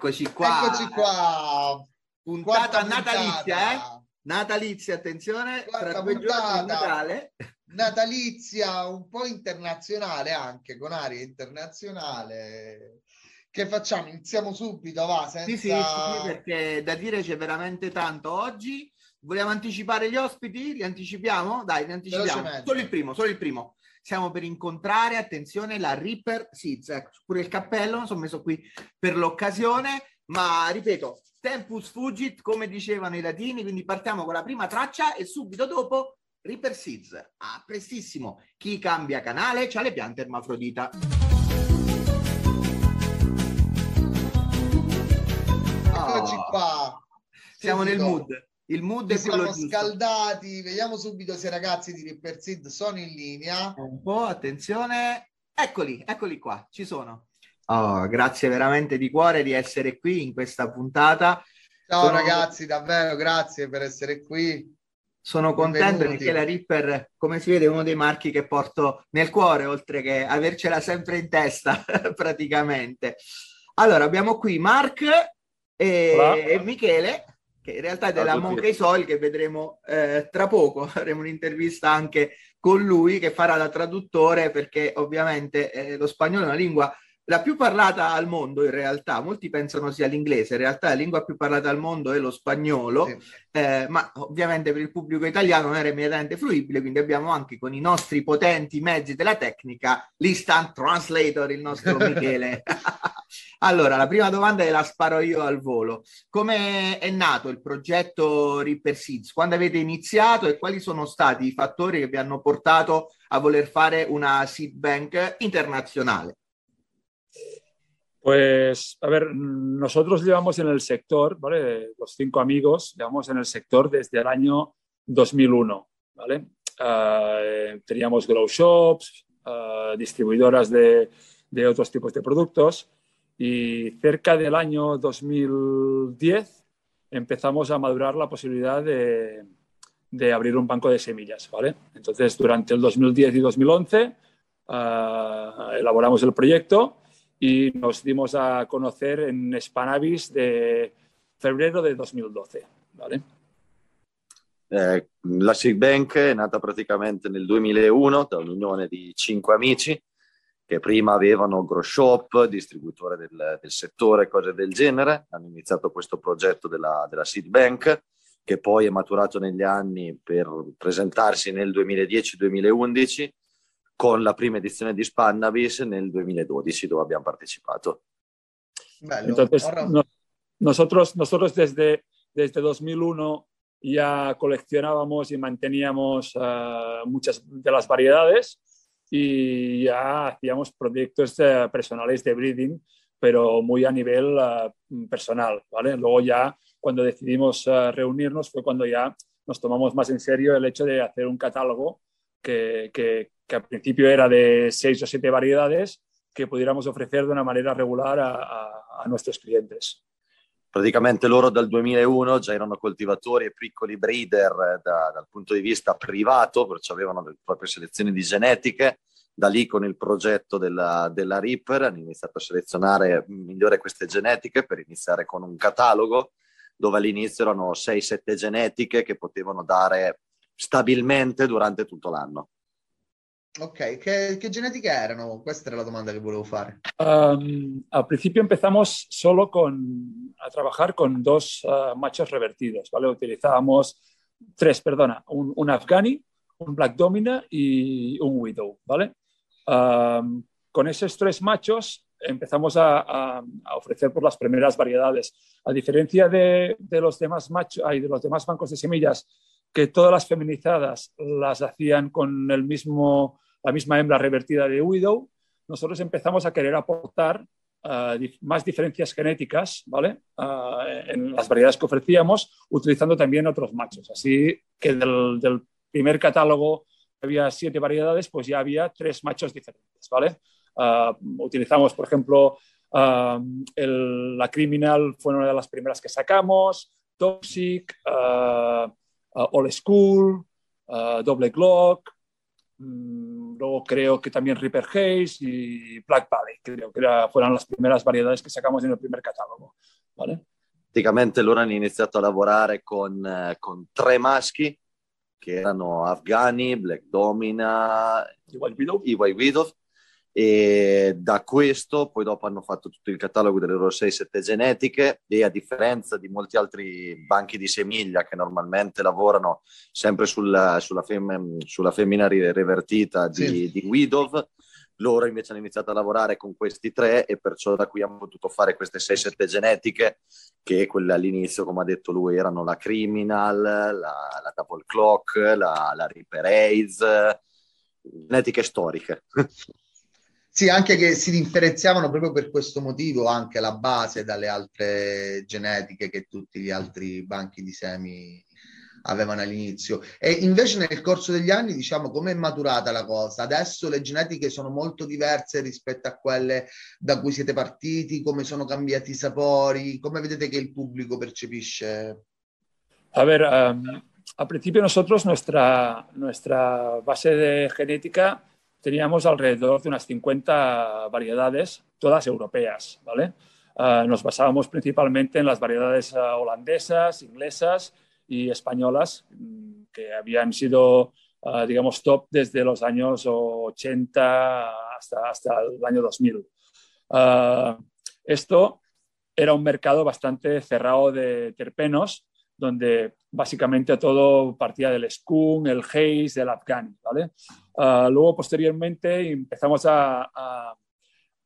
Eccoci qua. Eccoci qua. Puntata natalizia, eh? Natalizia, attenzione, Quarta tra due puntata. Natale. Natalizia un po' internazionale anche, con aria internazionale. Che facciamo? Iniziamo subito, va, senza... Sì, sì, sì, perché da dire c'è veramente tanto oggi. Vogliamo anticipare gli ospiti? Li anticipiamo? Dai, li anticipiamo. Solo il primo, solo il primo. Siamo per incontrare, attenzione, la Reaper Seeds. Ecco, pure il cappello, non sono messo qui per l'occasione, ma ripeto, tempus fugit, come dicevano i latini, quindi partiamo con la prima traccia e subito dopo Reaper Seeds. A prestissimo. Chi cambia canale c'ha le piante ermafrodita. Eccoci Oh, qua. Siamo nel mood. Il mood Ci è quello siamo giusto. scaldati. Vediamo subito se i ragazzi di Ripper Seed sono in linea. Un po', attenzione. Eccoli, eccoli qua, ci sono. Oh, grazie veramente di cuore di essere qui in questa puntata. Ciao Sono- ragazzi, davvero grazie per essere qui. Sono contento Benvenuti. perché la Ripper, come si vede, è uno dei marchi che porto nel cuore, oltre che avercela sempre in testa, praticamente. Allora, abbiamo qui Mark e, e Michele, che in realtà è della tutti. Monkey Soil, che vedremo eh, tra poco. Avremo un'intervista anche con lui, che farà da traduttore, perché ovviamente eh, lo spagnolo è una lingua la più parlata al mondo in realtà, molti pensano sia l'inglese, in realtà la lingua più parlata al mondo è lo spagnolo, Sì. eh, ma ovviamente per il pubblico italiano non era immediatamente fruibile, quindi abbiamo anche con i nostri potenti mezzi della tecnica l'instant translator, il nostro Michele. Allora, la prima domanda la sparo io al volo. Come è nato il progetto Ripper Seeds? Quando avete iniziato e quali sono stati i fattori che vi hanno portato a voler fare una seed bank internazionale? Pues, a ver, nosotros llevamos en el sector, ¿vale? Los cinco amigos llevamos en el sector desde el año 2001, ¿vale? Eh, teníamos grow shops, eh, distribuidoras de, de otros tipos de productos y cerca del año 2010 empezamos a madurar la posibilidad de, de abrir un banco de semillas, ¿vale? Entonces, durante el 2010 y 2011 eh, elaboramos el proyecto y nos dimos a conocer en Spanavis de febrero de 2012. ¿vale? Eh, la Sig Bank è nata praticamente nel 2001 da un'unione di cinque amici che prima avevano grow shop, distributore del, del settore, cose del genere. Hanno iniziato questo progetto della, della Seed Bank che poi è maturato negli anni per presentarsi nel 2010-2011 con la prima edizione di Spannavis nel 2012 dove abbiamo partecipato. Bello. Entonces, Ora- no- nosotros, nosotros desde, desde 2001 ya coleccionábamos y manteníamos eh, muchas de las variedades y ya hacíamos proyectos eh, personales de breeding, pero muy a nivel eh, personal, ¿vale? Luego ya cuando decidimos eh, reunirnos fue cuando ya nos tomamos más en serio el hecho de hacer un catálogo que, que, que al principio era de seis o siete variedades que pudiéramos ofrecer de una manera regular a, nuestros clientes. Praticamente loro dal 2001 già erano coltivatori e piccoli breeder eh, da- dal punto di vista privato, perciò avevano le proprie selezioni di genetiche. Da lì con il progetto della, della Reaper hanno iniziato a selezionare migliore queste genetiche per iniziare con un catalogo dove all'inizio erano 6-7 genetiche che potevano dare stabilmente durante tutto l'anno. Ok, che, che genetiche erano? Questa era la domanda che volevo fare. Um, al principio empezamos solo con, a trabajar con dos uh, machos revertidos, ¿vale? Utilizábamos tres, perdona, un, un Afghani, un Black Domina y un Widow, ¿vale? Um, con esos tres machos empezamos a, a- a ofrecer por las primeras variedades. A diferencia de, de los demás machos, de los demás bancos de semillas, que todas las feminizadas las hacían con el mismo, la misma hembra revertida de Widow, nosotros empezamos a querer aportar ah, más diferencias genéticas, ¿vale? Ah, en las variedades que ofrecíamos, utilizando también otros machos. Así que del, primer catálogo había siete variedades, pues ya había tres machos diferentes, ¿vale? Ah, utilizamos, por ejemplo, el- la Criminal fue una de las primeras que sacamos, Toxic, ah, Old School, ah, Doble Glock, mm, luego creo que también Reaper Haze y Black Valley, creo que era, fueron las primeras variedades que sacamos en el primer catálogo. ¿vale? Praticamente loro hanno iniziato a lavorare con, eh, con tre maschi che erano afghani, Black Domina, I White e da questo poi dopo hanno fatto tutto il catalogo delle loro 6-7 genetiche e a differenza di molti altri banchi di semiglia che normalmente lavorano sempre sulla, sulla, fem- sulla femmina revertita di, Sì. di Widow loro invece hanno iniziato a lavorare con questi tre e perciò da qui hanno potuto fare queste 6-7 genetiche che quelle all'inizio, come ha detto lui, erano la Criminal, la, la Double Clock, la, la Reaper AIDS, genetiche storiche. Sì, anche che si differenziavano proprio per questo motivo anche la base dalle altre genetiche che tutti gli altri banchi di semi avevano all'inizio. E invece nel corso degli anni, diciamo, come è maturata la cosa? Adesso le genetiche sono molto diverse rispetto a quelle da cui siete partiti, come sono cambiati i sapori, come vedete che il pubblico percepisce? A ver, um, al principio nosotros nuestra, nuestra base de genética teníamos alrededor de unas 50 variedades, todas europeas, ¿vale? Uh, nos basábamos principalmente en las variedades uh, holandesas, inglesas y españolas, mm, que habían sido, uh, digamos, top desde los años 80 hasta, hasta el año 2000. Uh, esto era un mercado bastante cerrado de terpenos, donde básicamente todo partía del skunk, el haze, del afghani, ¿vale? Uh, luego, posteriormente, empezamos a, a,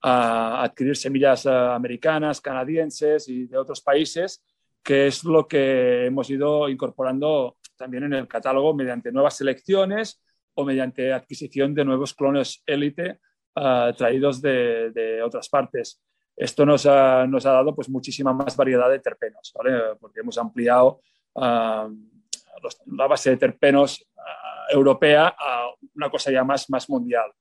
a adquirir semillas uh, americanas, canadienses y de otros países, que es lo que hemos ido incorporando también en el catálogo mediante nuevas selecciones o mediante adquisición de nuevos clones élite uh, traídos de, de, otras partes. Esto nos ha, nos ha, dado pues, muchísima más variedad de terpenos, ¿vale? porque hemos ampliado los, la base de terpenos europea a una cosa ya más, más mundial.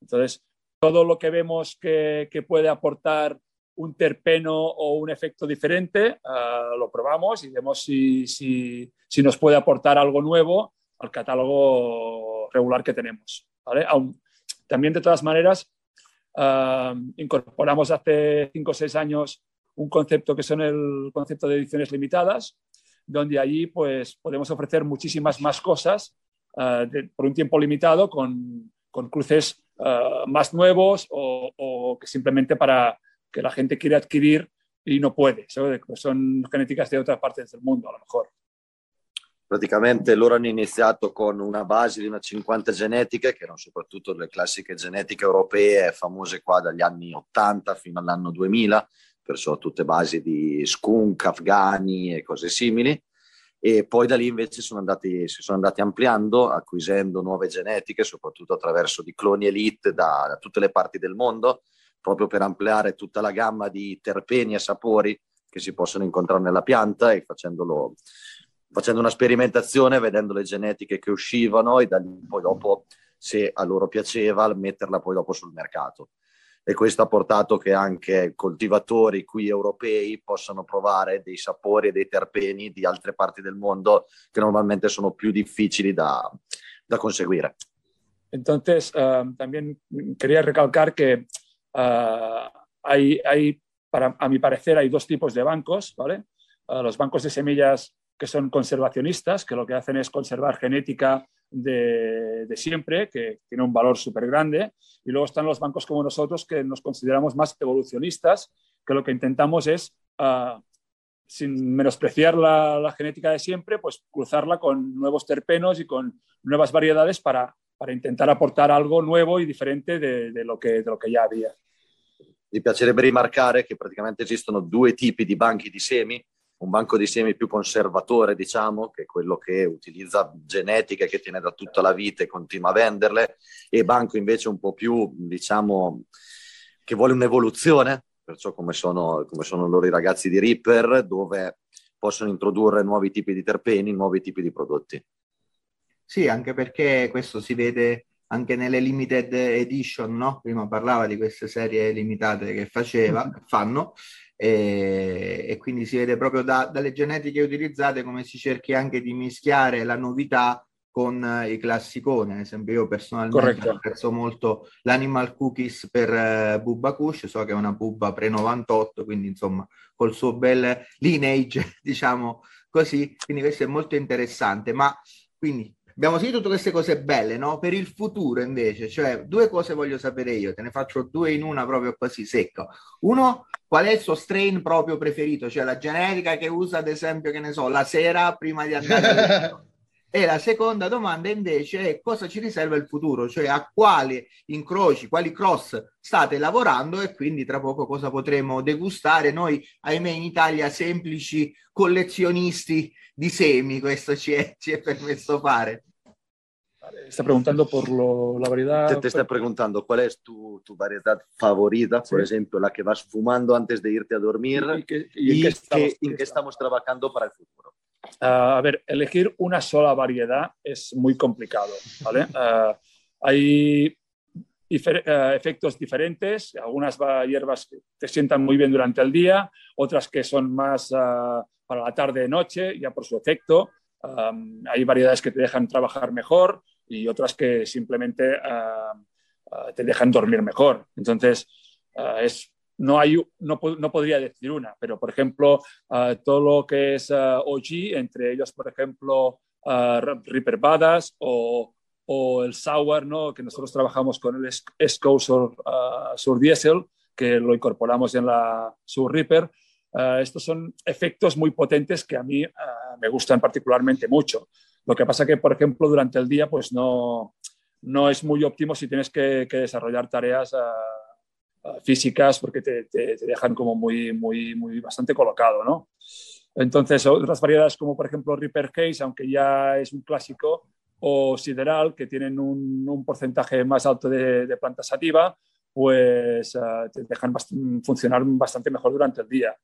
Entonces, todo lo que vemos que, que puede aportar un terpeno o un efecto diferente, uh, lo probamos y vemos si, si, si, nos puede aportar algo nuevo al catálogo regular que tenemos. ¿vale? Aún, también, de todas maneras, uh, incorporamos hace 5 o 6 años un concepto que son el concepto de ediciones limitadas, donde allí pues, podemos ofrecer muchísimas más cosas de, por un tiempo limitado con, con cruces uh, más nuevos o, o, que simplemente para que la gente quiere adquirir y no puede. Son genéticas de otras partes del mundo, a lo mejor. Praticamente loro hanno iniziato con una base di una 50 genetiche, che erano soprattutto le classiche genetiche europee famose qua dagli anni 80 fino all'anno 2000, perciò tutte basi di skunk, afghani e cose simili. E poi da lì invece sono andati, si sono andati ampliando, acquisendo nuove genetiche, soprattutto attraverso di cloni elite da, da tutte le parti del mondo, proprio per ampliare tutta la gamma di terpeni e sapori che si possono incontrare nella pianta e facendolo, facendo una sperimentazione, vedendo le genetiche che uscivano e da lì poi dopo, se a loro piaceva, metterla poi dopo sul mercato. E questo ha portato che anche coltivatori qui europei possano provare dei sapori e dei terpeni di altre parti del mondo che normalmente sono più difficili da, da conseguire. Entonces, uh, también quería recalcar que Uh, hay, hay para, a mi parecer, hay dos tipos de bancos, ¿vale? Uh, los bancos de semillas que son conservacionistas, que lo que hacen es conservar genética de, siempre, que tiene un valor súper grande, y luego están los bancos como nosotros, que nos consideramos más evolucionistas, que lo que intentamos es, uh, sin menospreciar la, genética de siempre, pues cruzarla con nuevos terpenos y con nuevas variedades para, para intentar aportar algo nuevo y diferente de, lo che, de lo che già había. Mi piacerebbe rimarcare che praticamente esistono due tipi di banchi di semi, un banco di semi più conservatore, diciamo, che è quello che utilizza genetiche che tiene da tutta la vita e continua a venderle, e banco invece un po' più, diciamo, che vuole un'evoluzione, perciò come sono, come sono loro i ragazzi di Reaper, dove possono introdurre nuovi tipi di terpeni, nuovi tipi di prodotti. Sì, anche perché questo si vede anche nelle limited edition, no? Prima parlava di queste serie limitate che faceva, mm-hmm. fanno, e, e, quindi si vede proprio da, dalle genetiche utilizzate come si cerchi anche di mischiare la novità con eh, i classiconi, ad esempio io personalmente apprezzo molto l'Animal Cookies per eh, Bubba Kush, so che è una Bubba pre-98, quindi insomma col suo bel lineage, diciamo così, quindi questo è molto interessante, ma quindi abbiamo sentito tutte queste cose belle, no? Per il futuro invece, cioè due cose voglio sapere io, te ne faccio due in una proprio così secco. Uno, qual è il suo strain proprio preferito, cioè la genetica che usa ad esempio, che ne so, la sera prima di andare a letto. E la seconda domanda invece è cosa ci riserva il futuro, cioè a quali incroci, quali cross state lavorando e quindi tra poco cosa potremo degustare. Noi, ahimè, in Italia semplici collezionisti di semi, questo ci è, ci è permesso fare. Está preguntando por lo, la variedad. Te, te está preguntando cuál es tu, tu variedad favorita, por ejemplo, la que vas fumando antes de irte a dormir y, que, y, y en, qué estamos, que, en qué estamos trabajando para el futuro. Uh, a ver, elegir una sola variedad es muy complicado, ¿vale? Uh, hay difer uh, efectos diferentes, algunas hierbas que te sientan muy bien durante el día, otras que son más para la tarde-noche, ya por su efecto. Um, hay variedades que te dejan trabajar mejor y otras que simplemente te dejan dormir mejor. Entonces, es no, hay, no, no, podría decir una, pero por ejemplo, uh, todo lo que es uh, OG, entre ellos, por ejemplo, uh, Reaper Badass o, o, el Sour, ¿no? que nosotros trabajamos con el Esco Sur, Sur, Diesel, que lo incorporamos en la Sur Reaper. estos son efectos muy potentes que a mí me gustan particularmente mucho. Lo que pasa que, por ejemplo, durante el día, pues no, no es muy óptimo si tienes que desarrollar tareas uh, físicas porque te, te, te, dejan como muy, muy, muy bastante colocado, ¿no? Entonces, otras variedades como por ejemplo Reaper Case, aunque ya es un clásico, o Sideral, que tienen un, un porcentaje más alto de, de planta sativa, pues uh, te dejan bast funcionar bastante mejor durante el día,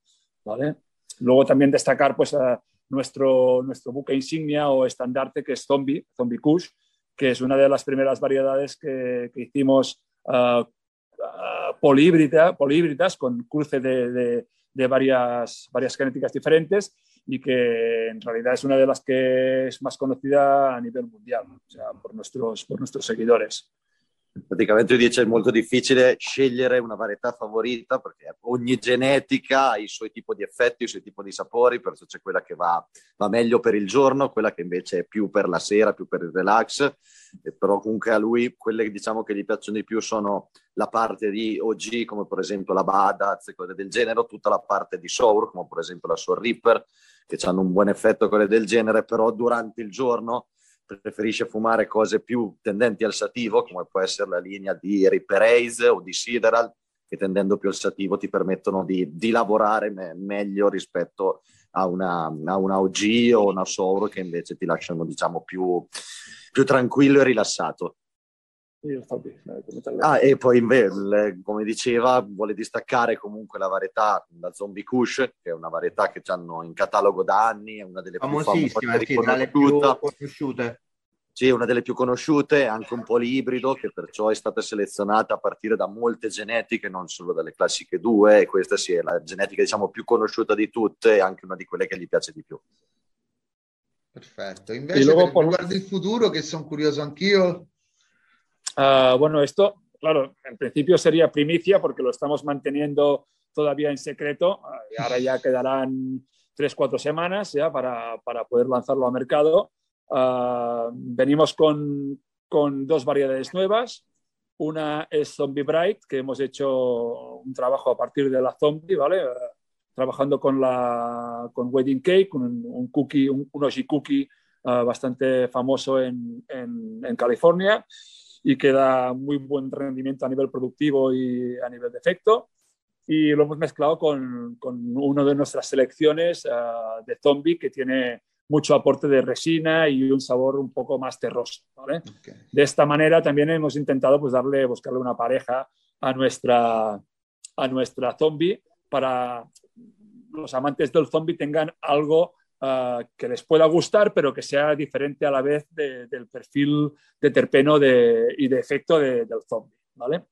¿vale? Luego también destacar pues uh, nuestro, nuestro buque insignia o estandarte que es Zombie, Zombie Kush, que es una de las primeras variedades que, que hicimos uh, políbrida, políbridas con cruce de, de, de, varias, varias genéticas diferentes y que en realidad es una de las que es más conocida a nivel mundial, o sea, por nuestros, por nuestros seguidores. Praticamente lui dice è molto difficile scegliere una varietà favorita perché ogni genetica ha i suoi tipi di effetti, i suoi tipi di sapori, perciò c'è quella che va, va, meglio per il giorno, quella che invece è più per la sera, più per il relax, e però comunque a lui quelle diciamo che gli piacciono di più sono la parte di OG come per esempio la Badaz e cose del genere, tutta la parte di Sour come per esempio la Soul Reaper che hanno un buon effetto quelle del genere, però durante il giorno preferisce fumare cose più tendenti al sativo, come può essere la linea di Ripper Ace o di Sideral, che tendendo più al sativo ti permettono di, di lavorare me- meglio rispetto a una, a una OG o una Souro che invece ti lasciano diciamo più, più tranquillo e rilassato. Ah, e poi come diceva, vuole distaccare comunque la varietà da Zombie Kush, che è una varietà che hanno in catalogo da anni, è una delle più famose, sì, tra le più conosciute. Sì, una delle più conosciute, anche un po' librido, che perciò è stata selezionata a partire da molte genetiche, non solo dalle classiche due, e questa sì è la genetica diciamo più conosciuta di tutte e anche una di quelle che gli piace di più. Perfetto. Invece per riguardo il futuro, che sono curioso anch'io, Uh, bueno, esto, claro, en principio sería primicia porque lo estamos manteniendo todavía en secreto. Y ahora ya quedarán tres, cuatro semanas ya para, para poder lanzarlo al mercado. Uh, venimos con, con, dos variedades nuevas. Una es Zombie Bright, que hemos hecho un trabajo a partir de la Zombie, ¿vale? trabajando con, la, con Wedding Cake, un, un cookie, un, un Oshi Cookie bastante famoso en, en California y que da muy buen rendimiento a nivel productivo y a nivel de efecto. Y lo hemos mezclado con, con una de nuestras selecciones uh, de zombie que tiene mucho aporte de resina y un sabor un poco más terroso. ¿vale? Okay. De esta manera también hemos intentado pues, darle, buscarle una pareja a nuestra, a nuestra zombie para los amantes del zombie tengan algo uh, que les pueda gustar, pero que sea diferente a la vez de, del perfil de terpeno de, y de efecto de, del zombie. ¿vale?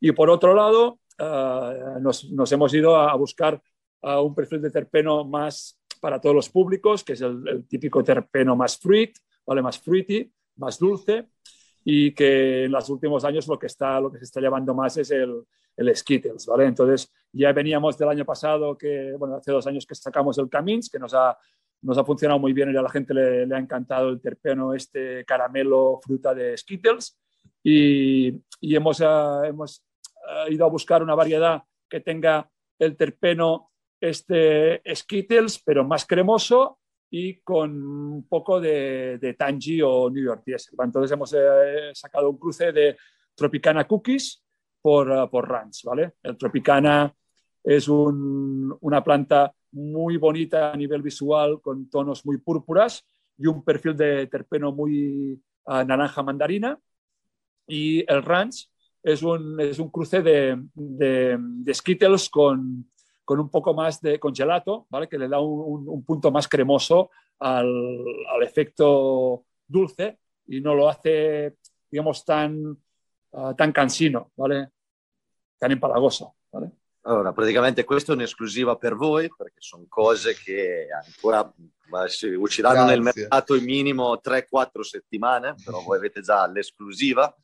Y por otro lado, uh, nos, nos, hemos ido a, buscar uh, un perfil de terpeno más para todos los públicos, que es el, el típico terpeno más fruit, ¿vale? Más fruity, más dulce y que en los últimos años lo que, está, lo que se está llevando más es el, el Skittles, ¿vale? Entonces ya veníamos del año pasado, que, bueno, hace dos años que sacamos el Camins, que nos ha, nos ha funcionado muy bien y a la gente le, ha encantado el terpeno, este caramelo, fruta de Skittles y, y hemos, uh, hemos uh, ido a buscar una variedad que tenga el terpeno este Skittles, pero más cremoso y con un poco de, Tangy o New York Diesel. Entonces hemos eh, sacado un cruce de Tropicana Cookies por, uh, por Ranch, ¿vale? El Tropicana es un, una planta muy bonita a nivel visual, con tonos muy púrpuras y un perfil de terpeno muy uh, naranja mandarina. Y el Ranch es un, es un cruce de, de, Skittles con, con un poco más de congelato, ¿vale? que le da un, un punto más cremoso al, al, efecto dulce y no lo hace, digamos, tan, uh, tan cansino, ¿vale? tan empalagoso. ¿vale? Allora, praticamente questo è un'esclusiva per voi, perché sono cose che ancora usciranno Grazie. nel mercato in minimo 3-4 settimane, però voi avete già l'esclusiva.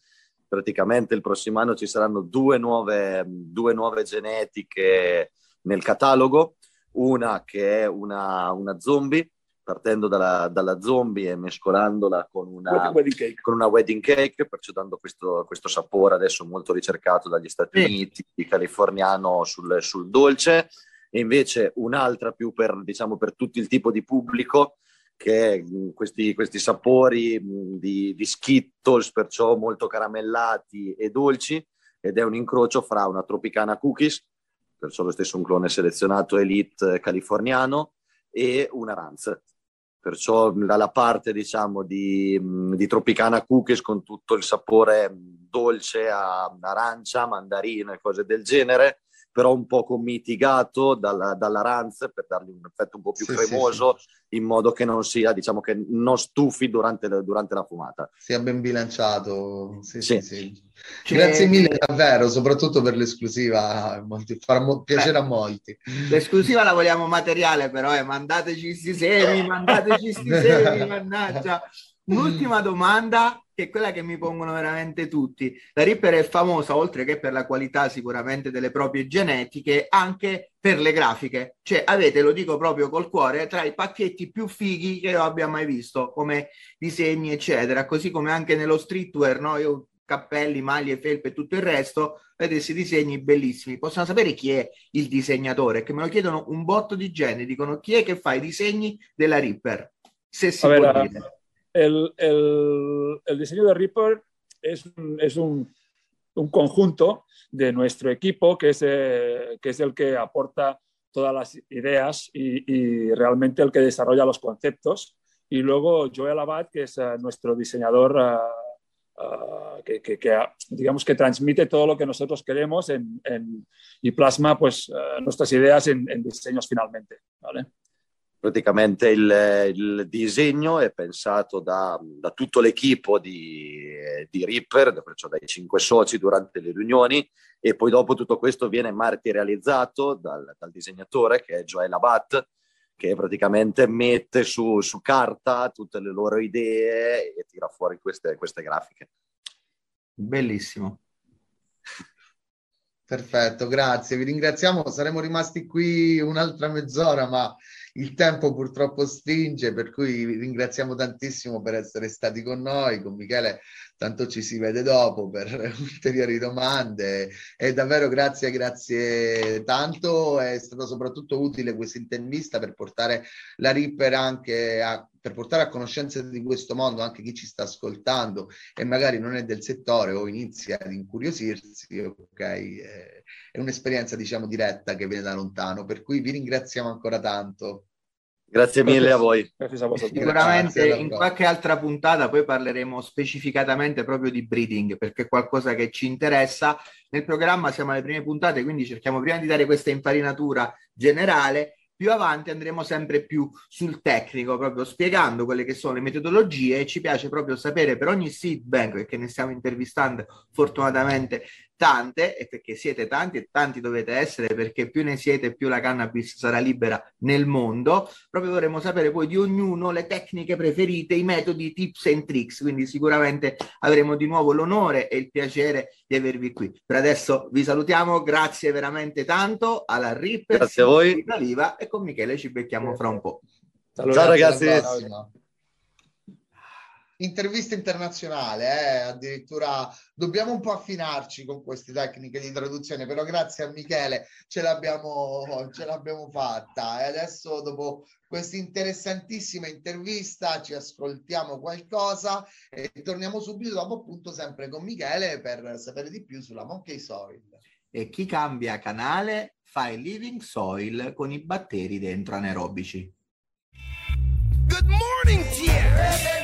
Praticamente il prossimo anno ci saranno due nuove, due nuove genetiche nel catalogo, una che è una, una zombie, partendo dalla, dalla, zombie e mescolandola con una wedding cake, con una wedding cake perciò dando questo, questo, sapore adesso molto ricercato dagli Stati sì. Uniti, californiano sul, sul, dolce, e invece un'altra più per, diciamo, per tutto il tipo di pubblico, che è questi, questi sapori di, di Skittles, perciò molto caramellati e dolci, ed è un incrocio fra una Tropicana Cookies, perciò lo stesso un clone selezionato Elite californiano, e una Ranz. Perciò dalla parte diciamo di, di, Tropicana Cookies con tutto il sapore dolce a arancia, mandarina e cose del genere, però un poco mitigato dalla, dall'aranza per dargli un effetto un po' più sì, cremoso, sì, sì. in modo che non sia, diciamo, che non stufi durante, durante la fumata. Sia ben bilanciato. Sì, sì, sì. Grazie mille davvero, soprattutto per l'esclusiva, molti, farà mo- piacere Beh, a molti. L'esclusiva la vogliamo materiale, però eh, mandateci sti semi, mandateci sti semi, mannaggia. Un'ultima domanda che è quella che mi pongono veramente tutti. La Ripper è famosa, oltre che per la qualità sicuramente delle proprie genetiche, anche per le grafiche. Cioè avete, lo dico proprio col cuore, tra i pacchetti più fighi che io abbia mai visto, come disegni, eccetera. Così come anche nello streetwear, no? Io cappelli, maglie, felpe e tutto il resto, vedete questi disegni bellissimi. Possono sapere chi è il disegnatore? Che me lo chiedono un botto di gente, dicono chi è che fa i disegni della Ripper? Se si può dire el, el, diseño de Reaper es, es un, un, conjunto de nuestro equipo que es, eh, que es el que aporta todas las ideas y, realmente el que desarrolla los conceptos. Y luego Joel Abad, que es uh, nuestro diseñador uh, que, digamos que transmite todo lo que nosotros queremos en, y plasma pues, nuestras ideas en, en diseños finalmente. ¿vale? Praticamente il, il, disegno è pensato da, da tutto l'equipo di, di Reaper, perciò dai cinque soci durante le riunioni, e poi dopo tutto questo viene materializzato dal, dal disegnatore che è Joel Abat, che praticamente mette su, su, carta tutte le loro idee e tira fuori queste, queste grafiche. Bellissimo. Perfetto, grazie. Vi ringraziamo. Saremo rimasti qui un'altra mezz'ora, ma il tempo purtroppo stringe, per cui ringraziamo tantissimo per essere stati con noi. Con Michele, tanto ci si vede dopo per ulteriori domande. E davvero grazie, grazie tanto. È stato soprattutto utile questa intervista per portare la Ripper anche a per portare a conoscenza di questo mondo anche chi ci sta ascoltando e magari non è del settore o inizia ad incuriosirsi, ok, è un'esperienza diciamo diretta che viene da lontano, per cui vi ringraziamo ancora tanto. Grazie mille a voi. Sicuramente in qualche altra puntata poi parleremo specificatamente proprio di breeding perché è qualcosa che ci interessa. Nel programma siamo alle prime puntate, quindi cerchiamo prima di dare questa infarinatura generale più avanti andremo sempre più sul tecnico, proprio spiegando quelle che sono le metodologie e ci piace proprio sapere per ogni seed bank, perché ne stiamo intervistando fortunatamente tante e perché siete tanti e tanti dovete essere perché più ne siete più la cannabis sarà libera nel mondo. Proprio vorremmo sapere poi di ognuno le tecniche preferite, i metodi, tips and tricks, quindi sicuramente avremo di nuovo l'onore e il piacere di avervi qui. Per adesso vi salutiamo, grazie veramente tanto alla Ripper, grazie a voi. Viva e con Michele ci becchiamo fra un po'. Ciao, Ciao ragazzi. Intervista internazionale, eh? addirittura dobbiamo un po' affinarci con queste tecniche di traduzione, però grazie a Michele ce l'abbiamo, ce l'abbiamo fatta e adesso dopo questa interessantissima intervista ci ascoltiamo qualcosa e torniamo subito dopo appunto sempre con Michele per sapere di più sulla Monkey Soil. E chi cambia canale fa il living soil con i batteri dentro anaerobici. Good morning, dear.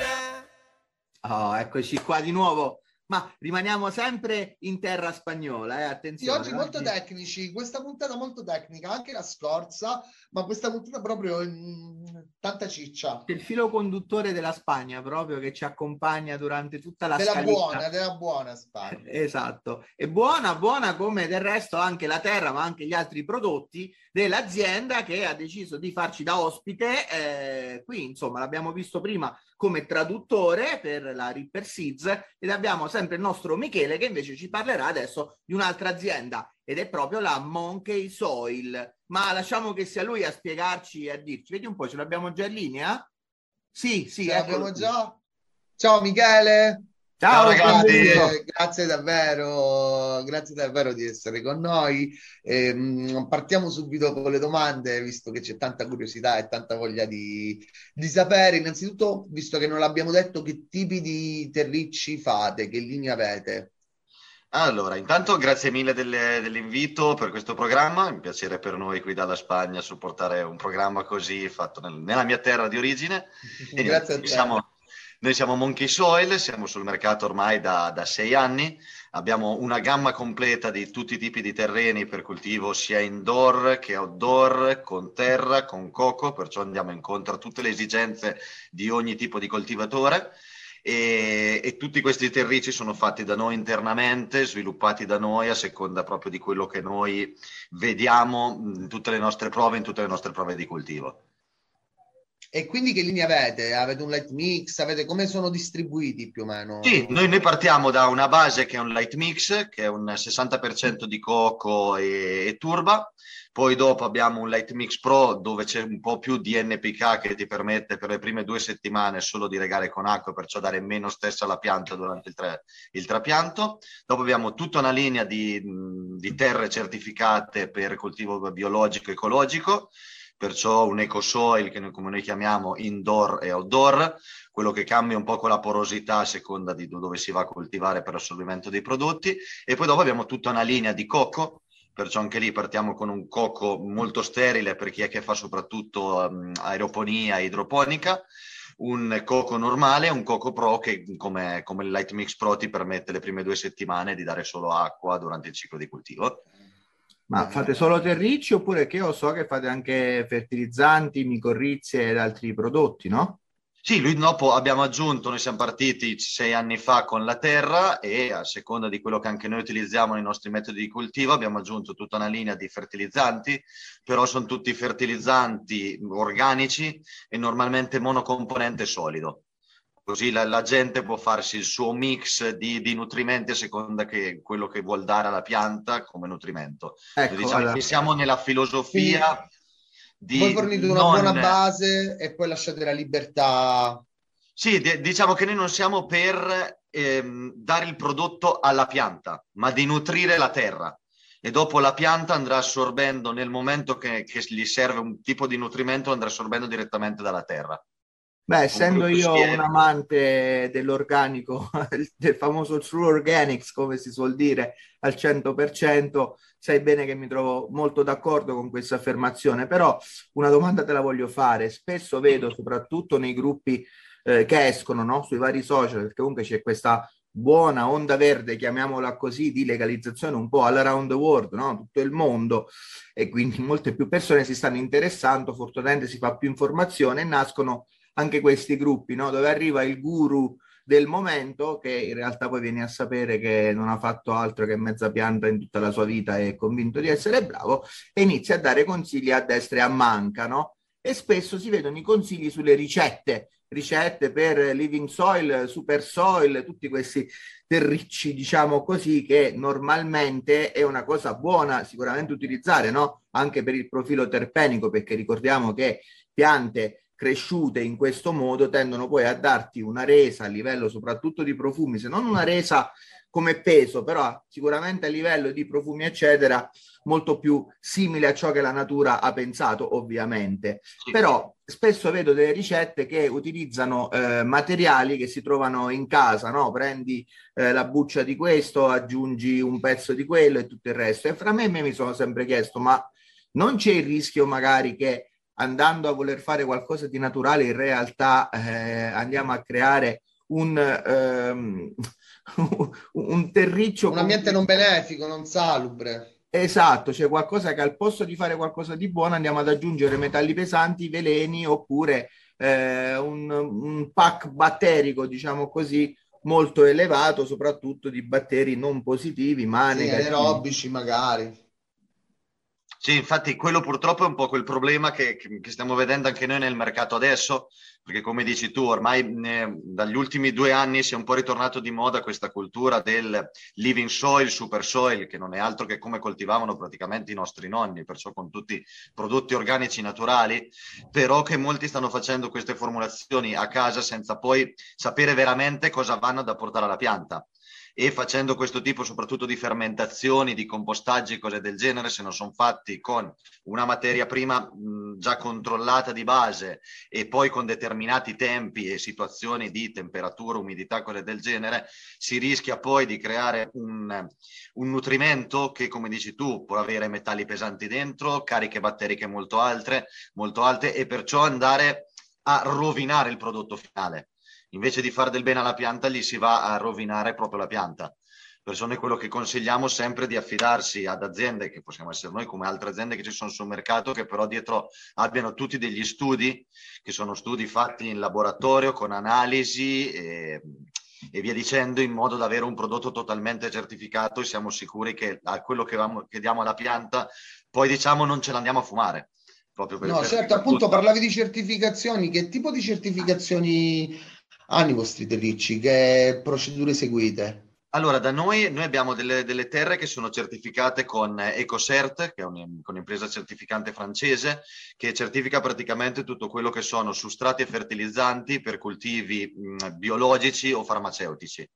Oh, eccoci qua di nuovo ma rimaniamo sempre in terra spagnola, eh? attenzione. Sì, oggi molto oggi... tecnici, questa puntata molto tecnica, anche la scorsa, ma questa puntata proprio in... tanta ciccia. Il filo conduttore della Spagna proprio che ci accompagna durante tutta la della scaletta. buona, della buona Spagna. esatto, e buona, buona come del resto anche la terra, ma anche gli altri prodotti dell'azienda che ha deciso di farci da ospite. Eh, qui, insomma, l'abbiamo visto prima come traduttore per la Ripper Seeds ed abbiamo sempre il nostro Michele che invece ci parlerà adesso di un'altra azienda ed è proprio la Monkey Soil. Ma lasciamo che sia lui a spiegarci e a dirci. Vedi un po', ce l'abbiamo già in linea? Sì, sì, ce l'abbiamo già. Ciao Michele. Ciao, ragazzi, grazie, davvero, grazie davvero di essere con noi. Eh, partiamo subito con le domande, visto che c'è tanta curiosità e tanta voglia di, di, sapere. Innanzitutto, visto che non l'abbiamo detto, che tipi di terricci fate, che linee avete? Allora, intanto grazie mille delle, dell'invito per questo programma, è un piacere per noi qui dalla Spagna supportare un programma così fatto nel, nella mia terra di origine. grazie a te. Siamo, noi siamo Monkey Soil, siamo sul mercato ormai da, da, sei anni, abbiamo una gamma completa di tutti i tipi di terreni per coltivo sia indoor che outdoor, con terra, con coco, perciò andiamo incontro a tutte le esigenze di ogni tipo di coltivatore. E, e, tutti questi terrici sono fatti da noi internamente, sviluppati da noi a seconda proprio di quello che noi vediamo in tutte le nostre prove, in tutte le nostre prove di coltivo. E quindi che linee avete? Avete un light mix? Avete, come sono distribuiti più o meno? Sì, noi, noi, partiamo da una base che è un light mix, che è un 60% di coco e, e, turba. Poi dopo abbiamo un light mix pro dove c'è un po' più di NPK che ti permette per le prime due settimane solo di regare con acqua, perciò dare meno stress alla pianta durante il, tra, il trapianto. Dopo abbiamo tutta una linea di, di terre certificate per coltivo biologico e ecologico perciò un eco soil che noi, come noi chiamiamo indoor e outdoor, quello che cambia un po' con la porosità a seconda di dove si va a coltivare per l'assorbimento dei prodotti e poi dopo abbiamo tutta una linea di cocco perciò anche lì partiamo con un cocco molto sterile per chi è che fa soprattutto um, aeroponia e idroponica, un coco normale un coco pro che come, come il Light Mix Pro ti permette le prime due settimane di dare solo acqua durante il ciclo di cultivo. Ma fate solo terricci oppure che io so che fate anche fertilizzanti, micorrizie ed altri prodotti, no? Sì, lui dopo abbiamo aggiunto, noi siamo partiti sei anni fa con la terra e a seconda di quello che anche noi utilizziamo nei nostri metodi di coltivo abbiamo aggiunto tutta una linea di fertilizzanti, però sono tutti fertilizzanti organici e normalmente monocomponente solido così la, la, gente può farsi il suo mix di, di, nutrimenti a seconda che quello che vuol dare alla pianta come nutrimento. Ecco, diciamo allora. che siamo nella filosofia sì. di... Voi fornite una non... buona base e poi lasciate la libertà... Sì, d- diciamo che noi non siamo per ehm, dare il prodotto alla pianta, ma di nutrire la terra e dopo la pianta andrà assorbendo nel momento che, che, gli serve un tipo di nutrimento andrà assorbendo direttamente dalla terra. Beh, essendo io un amante dell'organico, del famoso true organics, come si suol dire, al 100%, sai bene che mi trovo molto d'accordo con questa affermazione, però una domanda te la voglio fare. Spesso vedo, soprattutto nei gruppi eh, che escono no? sui vari social, perché comunque c'è questa buona onda verde, chiamiamola così, di legalizzazione un po' all around the world, no? tutto il mondo, e quindi molte più persone si stanno interessando, fortunatamente si fa più informazione e nascono anche questi gruppi, no? dove arriva il guru del momento che in realtà poi vieni a sapere che non ha fatto altro che mezza pianta in tutta la sua vita e è convinto di essere bravo e inizia a dare consigli a destra e a manca, no? E spesso si vedono i consigli sulle ricette, ricette per living soil, super soil, tutti questi terricci, diciamo così, che normalmente è una cosa buona sicuramente utilizzare, no? Anche per il profilo terpenico, perché ricordiamo che piante cresciute in questo modo tendono poi a darti una resa a livello soprattutto di profumi, se non una resa come peso, però sicuramente a livello di profumi eccetera molto più simile a ciò che la natura ha pensato ovviamente. Però spesso vedo delle ricette che utilizzano eh, materiali che si trovano in casa, no? Prendi eh, la buccia di questo, aggiungi un pezzo di quello e tutto il resto. E fra me, me mi sono sempre chiesto, ma non c'è il rischio magari che andando a voler fare qualcosa di naturale, in realtà eh, andiamo a creare un, um, un terriccio. Un ambiente non benefico, non salubre. Esatto, c'è cioè qualcosa che al posto di fare qualcosa di buono andiamo ad aggiungere metalli pesanti, veleni oppure eh, un, un pack batterico, diciamo così, molto elevato, soprattutto di batteri non positivi, ma sì, negativi. aerobici magari. Sì, infatti quello purtroppo è un po' quel problema che, che, stiamo vedendo anche noi nel mercato adesso, perché come dici tu, ormai eh, dagli ultimi due anni si è un po' ritornato di moda questa cultura del living soil, super soil, che non è altro che come coltivavano praticamente i nostri nonni, perciò con tutti prodotti organici naturali, però che molti stanno facendo queste formulazioni a casa senza poi sapere veramente cosa vanno ad apportare alla pianta e facendo questo tipo soprattutto di fermentazioni, di compostaggi, cose del genere, se non sono fatti con una materia prima mh, già controllata di base e poi con determinati tempi e situazioni di temperatura, umidità, cose del genere, si rischia poi di creare un, un nutrimento che, come dici tu, può avere metalli pesanti dentro, cariche batteriche molto alte, molto alte e perciò andare a rovinare il prodotto finale invece di fare del bene alla pianta gli si va a rovinare proprio la pianta. Noi quello che consigliamo sempre di affidarsi ad aziende, che possiamo essere noi come altre aziende che ci sono sul mercato, che però dietro abbiano tutti degli studi, che sono studi fatti in laboratorio con analisi e, e via dicendo, in modo da avere un prodotto totalmente certificato e siamo sicuri che a quello che, che diamo alla pianta, poi diciamo non ce l'andiamo a fumare. Proprio per, no, certo, appunto parlavi di certificazioni, che tipo di certificazioni hanno i vostri terricci? Che procedure seguite? Allora, da noi, noi abbiamo delle, delle, terre che sono certificate con EcoCert, che è un'impresa certificante francese, che certifica praticamente tutto quello che sono sustrati e fertilizzanti per coltivi mh, biologici o farmaceutici.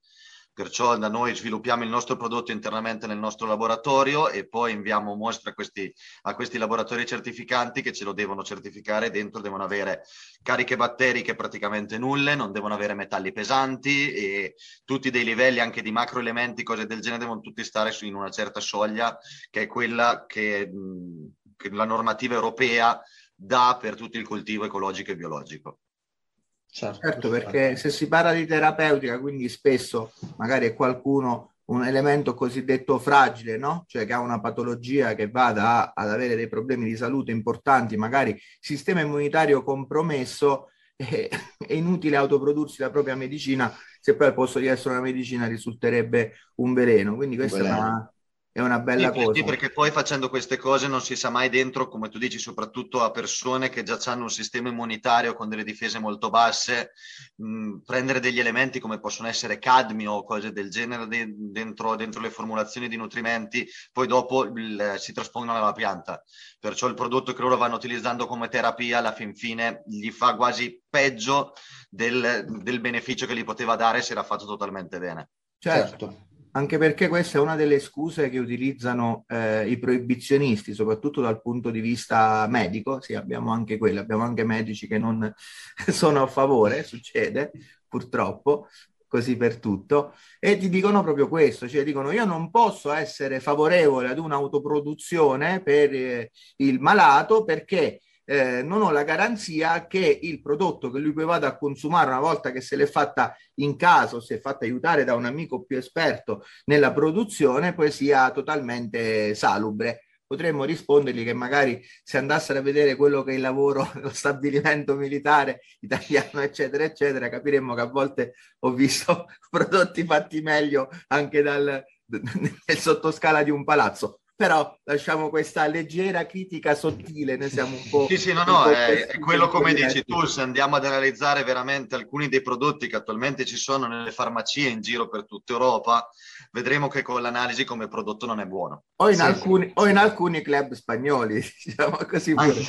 Perciò da noi sviluppiamo il nostro prodotto internamente nel nostro laboratorio e poi inviamo mostre a questi, a questi laboratori certificanti che ce lo devono certificare. Dentro devono avere cariche batteriche praticamente nulle, non devono avere metalli pesanti e tutti dei livelli anche di macroelementi, cose del genere, devono tutti stare in una certa soglia che è quella che, che la normativa europea dà per tutto il coltivo ecologico e biologico. Certo, certo perché se si parla di terapeutica, quindi spesso magari è qualcuno un elemento cosiddetto fragile, no? Cioè che ha una patologia che vada ad avere dei problemi di salute importanti, magari sistema immunitario compromesso, è, è inutile autoprodursi la propria medicina se poi al posto di essere una medicina risulterebbe un veleno. Quindi questa è una, è una bella sì, cosa. Sì, perché poi facendo queste cose non si sa mai dentro, come tu dici, soprattutto a persone che già hanno un sistema immunitario con delle difese molto basse, mh, prendere degli elementi come possono essere cadmio o cose del genere de- dentro, dentro, le formulazioni di nutrimenti, poi dopo il, si traspongono alla pianta. Perciò il prodotto che loro vanno utilizzando come terapia alla fin fine gli fa quasi peggio del, del beneficio che gli poteva dare se era fatto totalmente bene. certo. certo anche perché questa è una delle scuse che utilizzano eh, i proibizionisti, soprattutto dal punto di vista medico. Sì, abbiamo anche quelli, abbiamo anche medici che non sono a favore, succede purtroppo, così per tutto, e ti dicono proprio questo, cioè dicono io non posso essere favorevole ad un'autoproduzione per eh, il malato perché eh, non ho la garanzia che il prodotto che lui poi vada a consumare una volta che se l'è fatta in casa o si è fatta aiutare da un amico più esperto nella produzione poi sia totalmente salubre. potremmo rispondergli che magari se andassero a vedere quello che è il lavoro nello stabilimento militare italiano, eccetera, eccetera, capiremmo che a volte ho visto prodotti fatti meglio anche dal, nel sottoscala di un palazzo però lasciamo questa leggera critica sottile, noi siamo un po'... Sì, sì, no, no, è, è, quello come dici tu, se andiamo ad analizzare veramente alcuni dei prodotti che attualmente ci sono nelle farmacie in giro per tutta Europa, vedremo che con l'analisi come prodotto non è buono. O in, sì, alcuni, sì. o in alcuni, club spagnoli, diciamo così. Anche,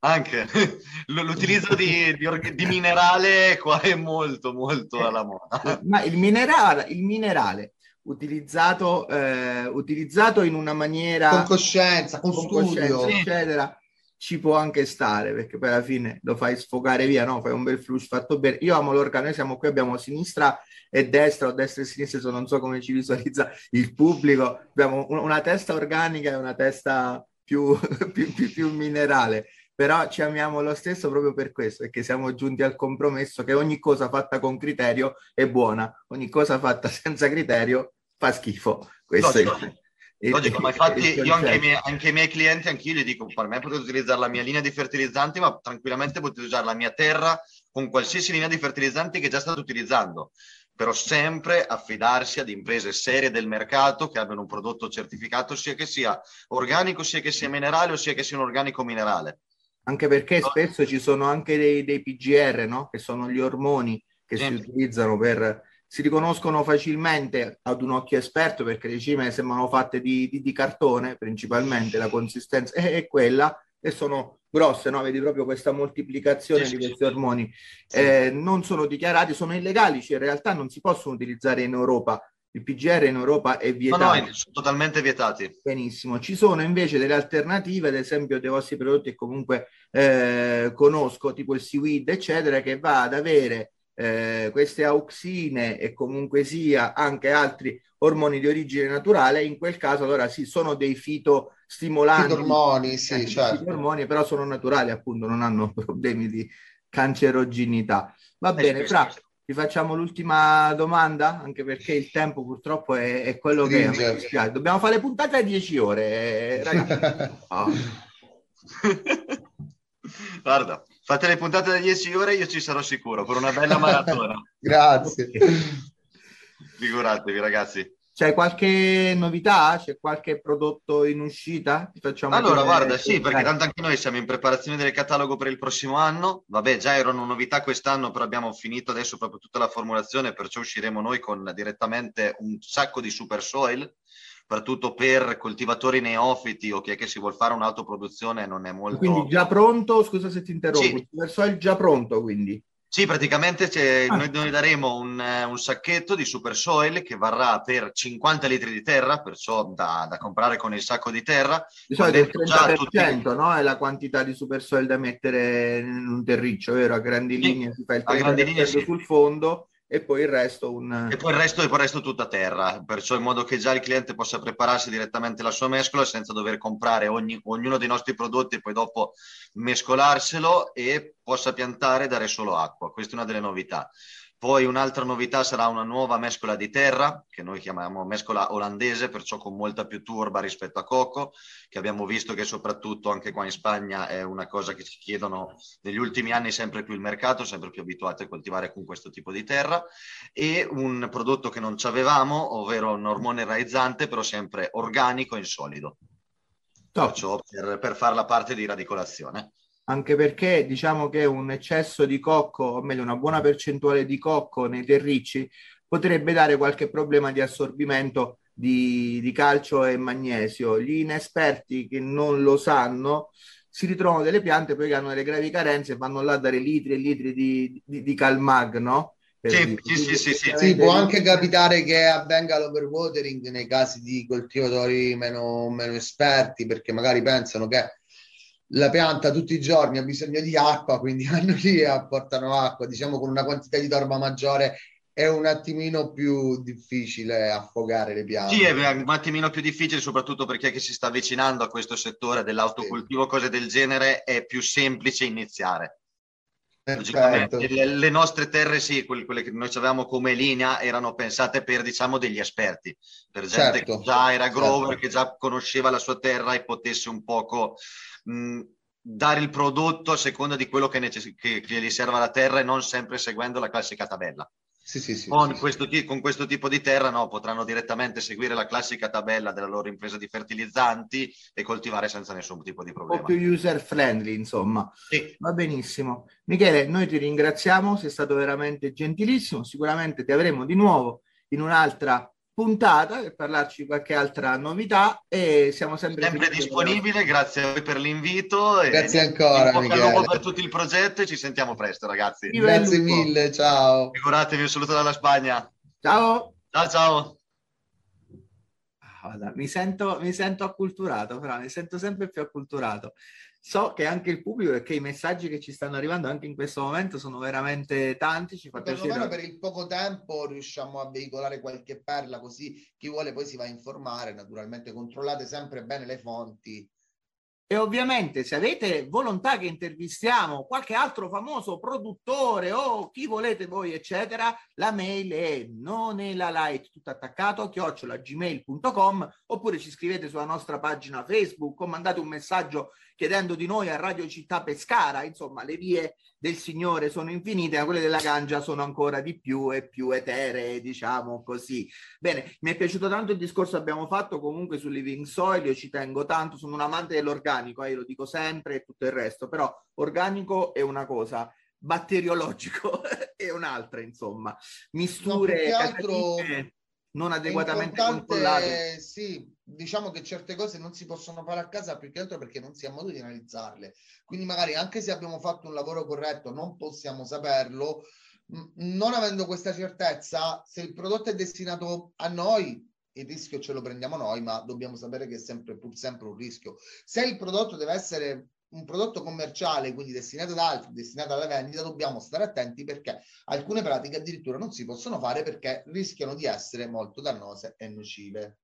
anche. l'utilizzo di, di, di, minerale qua è molto, molto alla moda. Ma il minerale, il minerale utilizzato, eh, utilizzato in una maniera... Con coscienza, con, con studio. Coscienza, eccetera, ci può anche stare, perché poi alla fine lo fai sfogare via, no? Fai un bel flush fatto bene. Io amo l'organo, noi siamo qui, abbiamo sinistra e destra, o destra e sinistra, so, non so come ci visualizza il pubblico. Abbiamo una testa organica e una testa più, più, più, più minerale però ci amiamo lo stesso proprio per questo, perché siamo giunti al compromesso che ogni cosa fatta con criterio è buona, ogni cosa fatta senza criterio fa schifo. Questo Logico. è il, Logico, ma infatti io anche ai, miei, anche ai miei clienti, anch'io gli dico, per me potete utilizzare la mia linea di fertilizzanti, ma tranquillamente potete usare la mia terra con qualsiasi linea di fertilizzanti che già state utilizzando però sempre affidarsi ad imprese serie del mercato che abbiano un prodotto certificato sia che sia organico, sia che sia minerale o sia che sia un organico minerale. Anche perché spesso ci sono anche dei, dei PGR, no? che sono gli ormoni che sì. si utilizzano per si riconoscono facilmente ad un occhio esperto perché le cime sembrano fatte di, di, di cartone principalmente, la consistenza è, è, quella e sono grosse, no? vedi proprio questa moltiplicazione sì, di questi ormoni. Sì. Eh, non sono dichiarati, sono illegali, cioè in realtà non si possono utilizzare in Europa. Il PGR in Europa è vietato. No, no, sono totalmente vietati. Benissimo. Ci sono invece delle alternative, ad esempio dei vostri prodotti che comunque eh, conosco, tipo il seaweed, eccetera, che va ad avere eh, queste auxine e comunque sia anche altri ormoni di origine naturale, in quel caso allora sì, sono dei fitostimolanti. Ormoni, sì, eh, certo. Ormoni, però sono naturali, appunto, non hanno problemi di cancerogenità. Va eh, bene, Fra, ti facciamo l'ultima domanda, anche perché il tempo purtroppo è, è quello Stringe. che è. Dobbiamo fare puntate a 10 ore, eh, ragazzi. Oh. Guarda, Fate le puntate da 10 ore, io ci sarò sicuro per una bella maratona. Grazie. Figuratevi, ragazzi. C'è qualche novità? C'è qualche prodotto in uscita? allora, guarda, sì, perché tanto anche noi siamo in preparazione del catalogo per il prossimo anno. Vabbè, già erano novità quest'anno, però abbiamo finito adesso proprio tutta la formulazione, perciò usciremo noi con direttamente un sacco di super soil soprattutto per coltivatori neofiti o chi è che si vuole fare un'autoproduzione non è molto... Quindi già pronto, scusa se ti interrompo, sì. verso il già pronto quindi? Sì, praticamente ah. noi, noi, daremo un, un, sacchetto di Super Soil che varrà per 50 litri di terra, perciò da, da comprare con il sacco di terra. Di solito il 30% tutti... no? è la quantità di Super Soil da mettere in un terriccio, vero? A grandi sì. linee si fa il 30% sì. sul fondo e poi il resto un... E poi il resto, e poi il resto tutta terra, perciò in modo che già il cliente possa prepararsi direttamente la sua mescola senza dover comprare ogni, ognuno dei nostri prodotti e poi dopo mescolarselo e possa piantare e dare solo acqua. Questa è una delle novità. Poi un'altra novità sarà una nuova mescola di terra, che noi chiamiamo mescola olandese, perciò con molta più turba rispetto a coco, che abbiamo visto che soprattutto anche qua in Spagna è una cosa che ci chiedono negli ultimi anni sempre più il mercato, sempre più abituati a coltivare con questo tipo di terra, e un prodotto che non ci avevamo, ovvero un ormone raizzante, però sempre organico in solido. Perciò per, per fare la parte di radicolazione anche perché diciamo che un eccesso di cocco, o meglio una buona percentuale di cocco nei terricci, potrebbe dare qualche problema di assorbimento di, di calcio e magnesio. Gli inesperti che non lo sanno si ritrovano delle piante poi che hanno delle gravi carenze e vanno là a dare litri e litri di, di, di Calmag, no? Sì, sì, sì, sì, sì, può anche capitare che avvenga l'overwatering nei casi di coltivatori meno, meno esperti perché magari pensano che la pianta tutti i giorni ha bisogno di acqua, quindi vanno lì e apportano acqua, diciamo con una quantità di torba maggiore è un attimino più difficile affogare le piante. Sì, è un attimino più difficile, soprattutto per chi è che si sta avvicinando a questo settore dell'autocoltivo, sì. cose del genere, è più semplice iniziare. Logicamente, certo. le, le, nostre terre, sì, quelle, quelle, che noi avevamo come linea, erano pensate per, diciamo, degli esperti, per gente certo. che già era grower, certo. che già conosceva la sua terra e potesse un poco mh, dare il prodotto a seconda di quello che, necess- che, che gli serve alla terra e non sempre seguendo la classica tabella. Sì, sì, sì, con, questo, con, questo, tipo di terra no, potranno direttamente seguire la classica tabella della loro impresa di fertilizzanti e coltivare senza nessun tipo di problema. Un po' più user friendly, insomma. Sì. Va benissimo. Michele, noi ti ringraziamo, sei stato veramente gentilissimo. Sicuramente ti avremo di nuovo in un'altra puntata per parlarci di qualche altra novità e siamo sempre, sempre disponibile. Grazie a voi per l'invito. Grazie e ancora. Grazie per tutto il progetto e ci sentiamo presto, ragazzi. Grazie mille, ciao. Figuratevi, un saluto dalla Spagna. Ciao. Ciao, ciao. Ah, mi, sento, mi sento acculturato, però mi sento sempre più acculturato so che anche il pubblico e che i messaggi che ci stanno arrivando anche in questo momento sono veramente tanti. Ci fa piacere. per il poco tempo riusciamo a veicolare qualche perla così chi vuole poi si va a informare. Naturalmente controllate sempre bene le fonti e ovviamente se avete volontà che intervistiamo qualche altro famoso produttore o chi volete voi, eccetera, la mail è non è la light tutto attaccato chiocciolagmail.com oppure ci scrivete sulla nostra pagina Facebook o mandate un messaggio chiedendo di noi a Radio Città Pescara. Insomma, le vie del Signore sono infinite, ma quelle della Gangia sono ancora di più e più eteree, diciamo così. Bene, mi è piaciuto tanto il discorso che abbiamo fatto comunque su Living Soil, io ci tengo tanto, sono un amante dell'organico, eh, io lo dico sempre e tutto il resto, però organico è una cosa, batteriologico è un'altra, insomma. Misture... No, non adeguatamente controllate. Sì, diciamo che certe cose non si possono fare a casa più che altro perché non si ha modo di analizzarle. Quindi magari anche se abbiamo fatto un lavoro corretto non possiamo saperlo. Non avendo questa certezza, se il prodotto è destinato a noi, il rischio ce lo prendiamo noi, ma dobbiamo sapere che è sempre, pur sempre un rischio. Se il prodotto deve essere un prodotto commerciale, quindi destinato ad altri, destinato alla vendita, dobbiamo stare attenti perché alcune pratiche addirittura non si possono fare perché rischiano di essere molto dannose e nocive.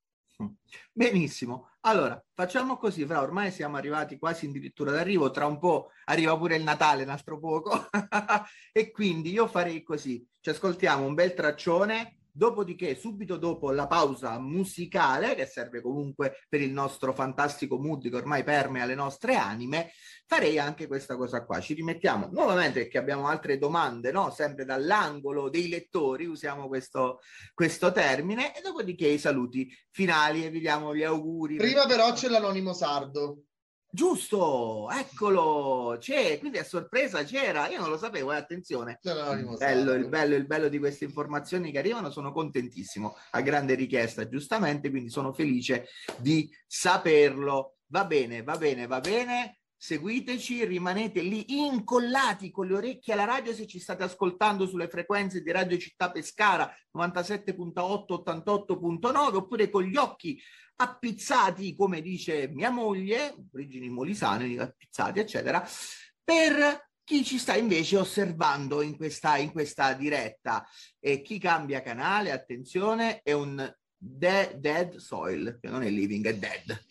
Benissimo, allora facciamo così, Fra, ormai siamo arrivati quasi addirittura d'arrivo, tra un po' arriva pure il Natale, un altro poco, e quindi io farei così, ci ascoltiamo un bel traccione Dopodiché, subito dopo la pausa musicale, che serve comunque per il nostro fantastico mood che ormai permea le nostre anime, farei anche questa cosa qua. Ci rimettiamo nuovamente perché abbiamo altre domande, no? Sempre dall'angolo dei lettori, usiamo questo, questo termine, e dopodiché i saluti finali e vi diamo gli auguri. Prima però c'è l'anonimo sardo. Giusto, eccolo, c'è, quindi a sorpresa c'era, io non lo sapevo, eh, attenzione. Il bello, il bello, il bello di queste informazioni che arrivano, sono contentissimo, a grande richiesta, giustamente, quindi sono felice di saperlo. Va bene, va bene, va bene, seguiteci, rimanete lì incollati con le orecchie alla radio se ci state ascoltando sulle frequenze di Radio Città Pescara 97.8, 88.9 oppure con gli occhi appizzati, come dice mia moglie, origini molisane, appizzati, eccetera, per chi ci sta invece osservando in questa, in questa diretta. E chi cambia canale, attenzione, è un de- dead soil, che non è living, è dead.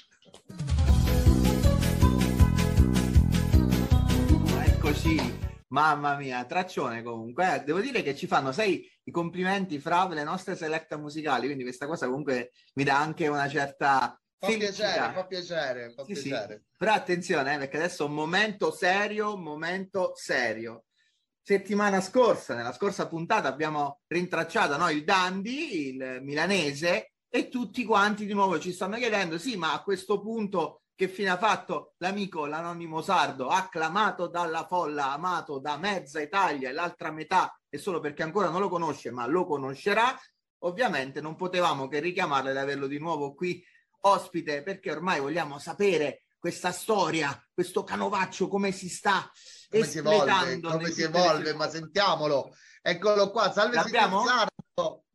Eccoci Mamma mia, traccione comunque. Eh, devo dire che ci fanno, sai, i complimenti fra le nostre selecta musicali, quindi questa cosa comunque mi dà anche una certa... Fa piacere, fa piacere, fa sì, piacere. Sì. Però attenzione, eh, perché adesso è un momento serio, momento serio. Settimana scorsa, nella scorsa puntata, abbiamo rintracciato no, il Dandi, il milanese, e tutti quanti di nuovo ci stanno chiedendo, sì, ma a questo punto che fine ha fatto l'amico, l'anonimo sardo, acclamato dalla folla, amato da mezza Italia e l'altra metà è solo perché ancora non lo conosce, ma lo conoscerà. Ovviamente non potevamo che richiamarle ed averlo di nuovo qui ospite perché ormai vogliamo sapere questa storia, questo canovaccio, come si sta come si evolve, come si evolve, ma sentiamolo. Eccolo qua, salve L'abbiamo? Sardo.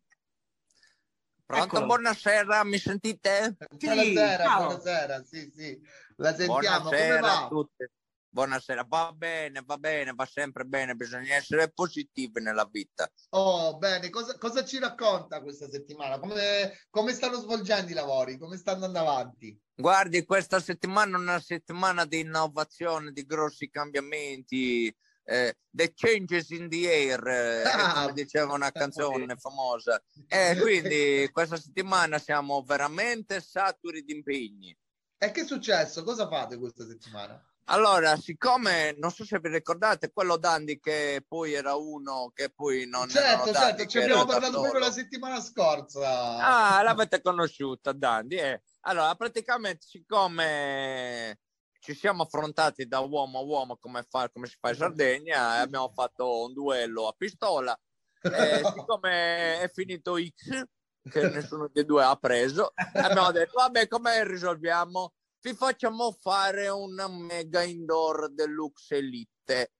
Pronto, Eccolo. buonasera, mi sentite? Sì, buonasera, ciao. buonasera, sì, sì, la sentiamo, buonasera come va? A tutti. Buonasera, va bene, va bene, va sempre bene, bisogna essere positivi nella vita. Oh, bene, cosa, cosa ci racconta questa settimana? Come, come stanno svolgendo i lavori? Come stanno andando avanti? Guardi, questa settimana è una settimana di innovazione, di grossi cambiamenti, eh, The Changes in the Air, eh, Ah, diceva una canzone famosa. E quindi questa settimana siamo veramente saturi di impegni. E che è successo? Cosa fate questa settimana? Allora, siccome non so se vi ricordate, quello Dandy che poi era uno che poi non certo, erano certo, Dandy, ci abbiamo era parlato proprio la settimana scorsa. Ah, l'avete conosciuta, Dandy. eh. Allora, praticamente, siccome ci siamo affrontati da uomo a uomo come, fa- come si fa in Sardegna, e abbiamo fatto un duello a pistola. E siccome è finito X, che nessuno dei due ha preso, abbiamo detto, vabbè, come risolviamo? Vi facciamo fare una mega indoor deluxe elite.